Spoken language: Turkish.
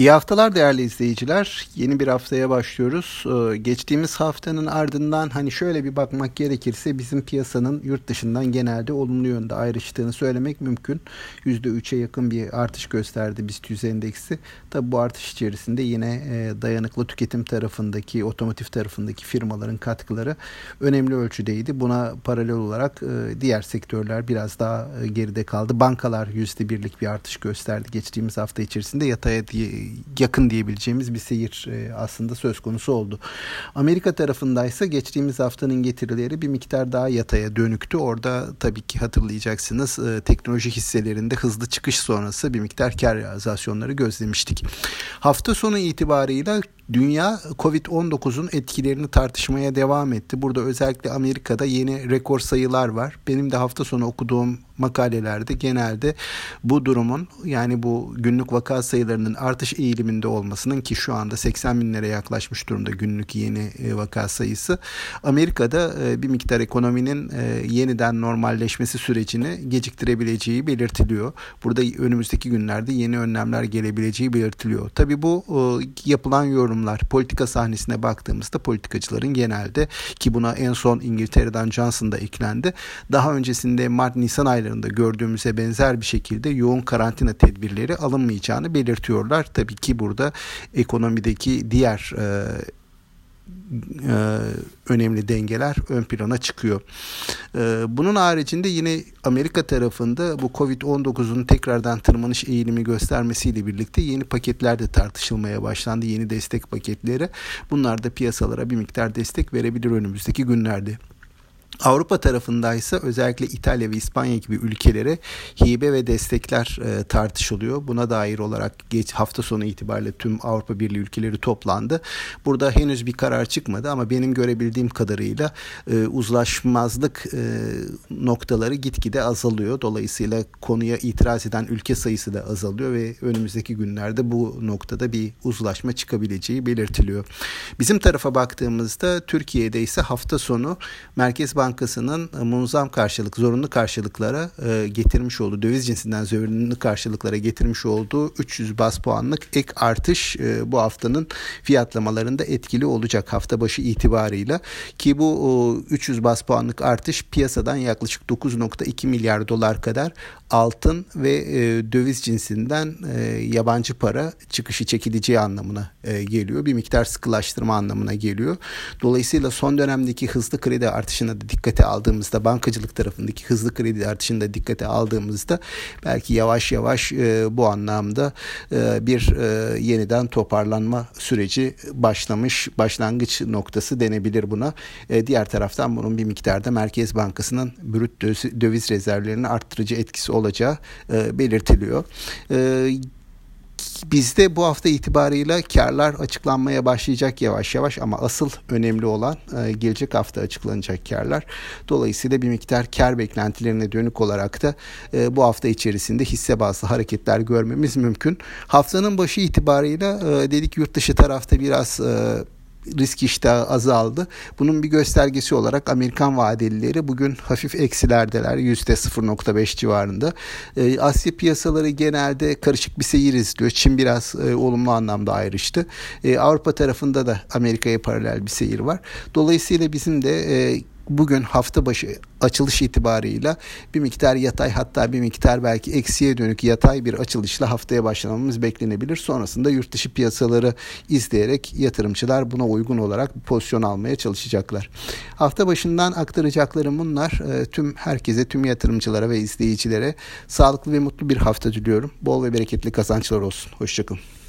İyi haftalar değerli izleyiciler. Yeni bir haftaya başlıyoruz. Ee, geçtiğimiz haftanın ardından hani şöyle bir bakmak gerekirse bizim piyasanın yurt dışından genelde olumlu yönde ayrıştığını söylemek mümkün. %3'e yakın bir artış gösterdi BIST 100 endeksi. Tabi bu artış içerisinde yine e, dayanıklı tüketim tarafındaki, otomotiv tarafındaki firmaların katkıları önemli ölçüdeydi. Buna paralel olarak e, diğer sektörler biraz daha e, geride kaldı. Bankalar %1'lik bir artış gösterdi geçtiğimiz hafta içerisinde yataya yakın diyebileceğimiz bir seyir e, aslında söz konusu oldu. Amerika tarafındaysa geçtiğimiz haftanın getirileri bir miktar daha yataya dönüktü. Orada tabii ki hatırlayacaksınız e, teknoloji hisselerinde hızlı çıkış sonrası bir miktar kar realizasyonları gözlemiştik. Hafta sonu itibarıyla Dünya Covid-19'un etkilerini tartışmaya devam etti. Burada özellikle Amerika'da yeni rekor sayılar var. Benim de hafta sonu okuduğum makalelerde genelde bu durumun yani bu günlük vaka sayılarının artış eğiliminde olmasının ki şu anda 80 binlere yaklaşmış durumda günlük yeni e, vaka sayısı. Amerika'da e, bir miktar ekonominin e, yeniden normalleşmesi sürecini geciktirebileceği belirtiliyor. Burada önümüzdeki günlerde yeni önlemler gelebileceği belirtiliyor. Tabi bu yapılan yorumlar politika sahnesine baktığımızda politikacıların genelde ki buna en son İngiltere'den Johnson da eklendi. Daha öncesinde Mart-Nisan ayları aylarında gördüğümüze benzer bir şekilde yoğun karantina tedbirleri alınmayacağını belirtiyorlar. Tabii ki burada ekonomideki diğer e, e, önemli dengeler ön plana çıkıyor. E, bunun haricinde yine Amerika tarafında bu Covid-19'un tekrardan tırmanış eğilimi göstermesiyle birlikte yeni paketler de tartışılmaya başlandı. Yeni destek paketleri. Bunlar da piyasalara bir miktar destek verebilir önümüzdeki günlerde. Avrupa tarafındaysa özellikle İtalya ve İspanya gibi ülkelere hibe ve destekler e, tartışılıyor. Buna dair olarak geç hafta sonu itibariyle tüm Avrupa Birliği ülkeleri toplandı. Burada henüz bir karar çıkmadı ama benim görebildiğim kadarıyla e, uzlaşmazlık e, noktaları gitgide azalıyor. Dolayısıyla konuya itiraz eden ülke sayısı da azalıyor ve önümüzdeki günlerde bu noktada bir uzlaşma çıkabileceği belirtiliyor. Bizim tarafa baktığımızda Türkiye'de ise hafta sonu Merkez Bankası Bankası'nın e, munzam karşılık, zorunlu karşılıklara e, getirmiş olduğu, döviz cinsinden zorunlu karşılıklara getirmiş olduğu 300 bas puanlık ek artış e, bu haftanın fiyatlamalarında etkili olacak hafta başı itibarıyla. Ki bu 300 bas puanlık artış piyasadan yaklaşık 9.2 milyar dolar kadar altın ve döviz cinsinden yabancı para çıkışı çekileceği anlamına geliyor. Bir miktar sıkılaştırma anlamına geliyor. Dolayısıyla son dönemdeki hızlı kredi artışına da dikkate aldığımızda bankacılık tarafındaki hızlı kredi artışını da dikkate aldığımızda belki yavaş yavaş e, bu anlamda e, bir e, yeniden toparlanma süreci başlamış başlangıç noktası denebilir buna. E, diğer taraftan bunun bir miktarda Merkez Bankası'nın brüt döviz rezervlerini arttırıcı etkisi olacağı e, belirtiliyor. E, Bizde bu hafta itibarıyla karlar açıklanmaya başlayacak yavaş yavaş ama asıl önemli olan e, gelecek hafta açıklanacak karlar. Dolayısıyla bir miktar kar beklentilerine dönük olarak da e, bu hafta içerisinde hisse bazlı hareketler görmemiz mümkün. Haftanın başı itibarıyla e, dedik yurt dışı tarafta biraz risk iştahı azaldı. Bunun bir göstergesi olarak Amerikan vadelileri bugün hafif eksilerdeler. %0.5 civarında. Ee, Asya piyasaları genelde karışık bir seyir izliyor. Çin biraz e, olumlu anlamda ayrıştı. E, Avrupa tarafında da Amerika'ya paralel bir seyir var. Dolayısıyla bizim de e, bugün hafta başı açılış itibarıyla bir miktar yatay hatta bir miktar belki eksiye dönük yatay bir açılışla haftaya başlamamız beklenebilir. Sonrasında yurt dışı piyasaları izleyerek yatırımcılar buna uygun olarak pozisyon almaya çalışacaklar. Hafta başından aktaracaklarım bunlar. Ee, tüm herkese, tüm yatırımcılara ve izleyicilere sağlıklı ve mutlu bir hafta diliyorum. Bol ve bereketli kazançlar olsun. Hoşçakalın.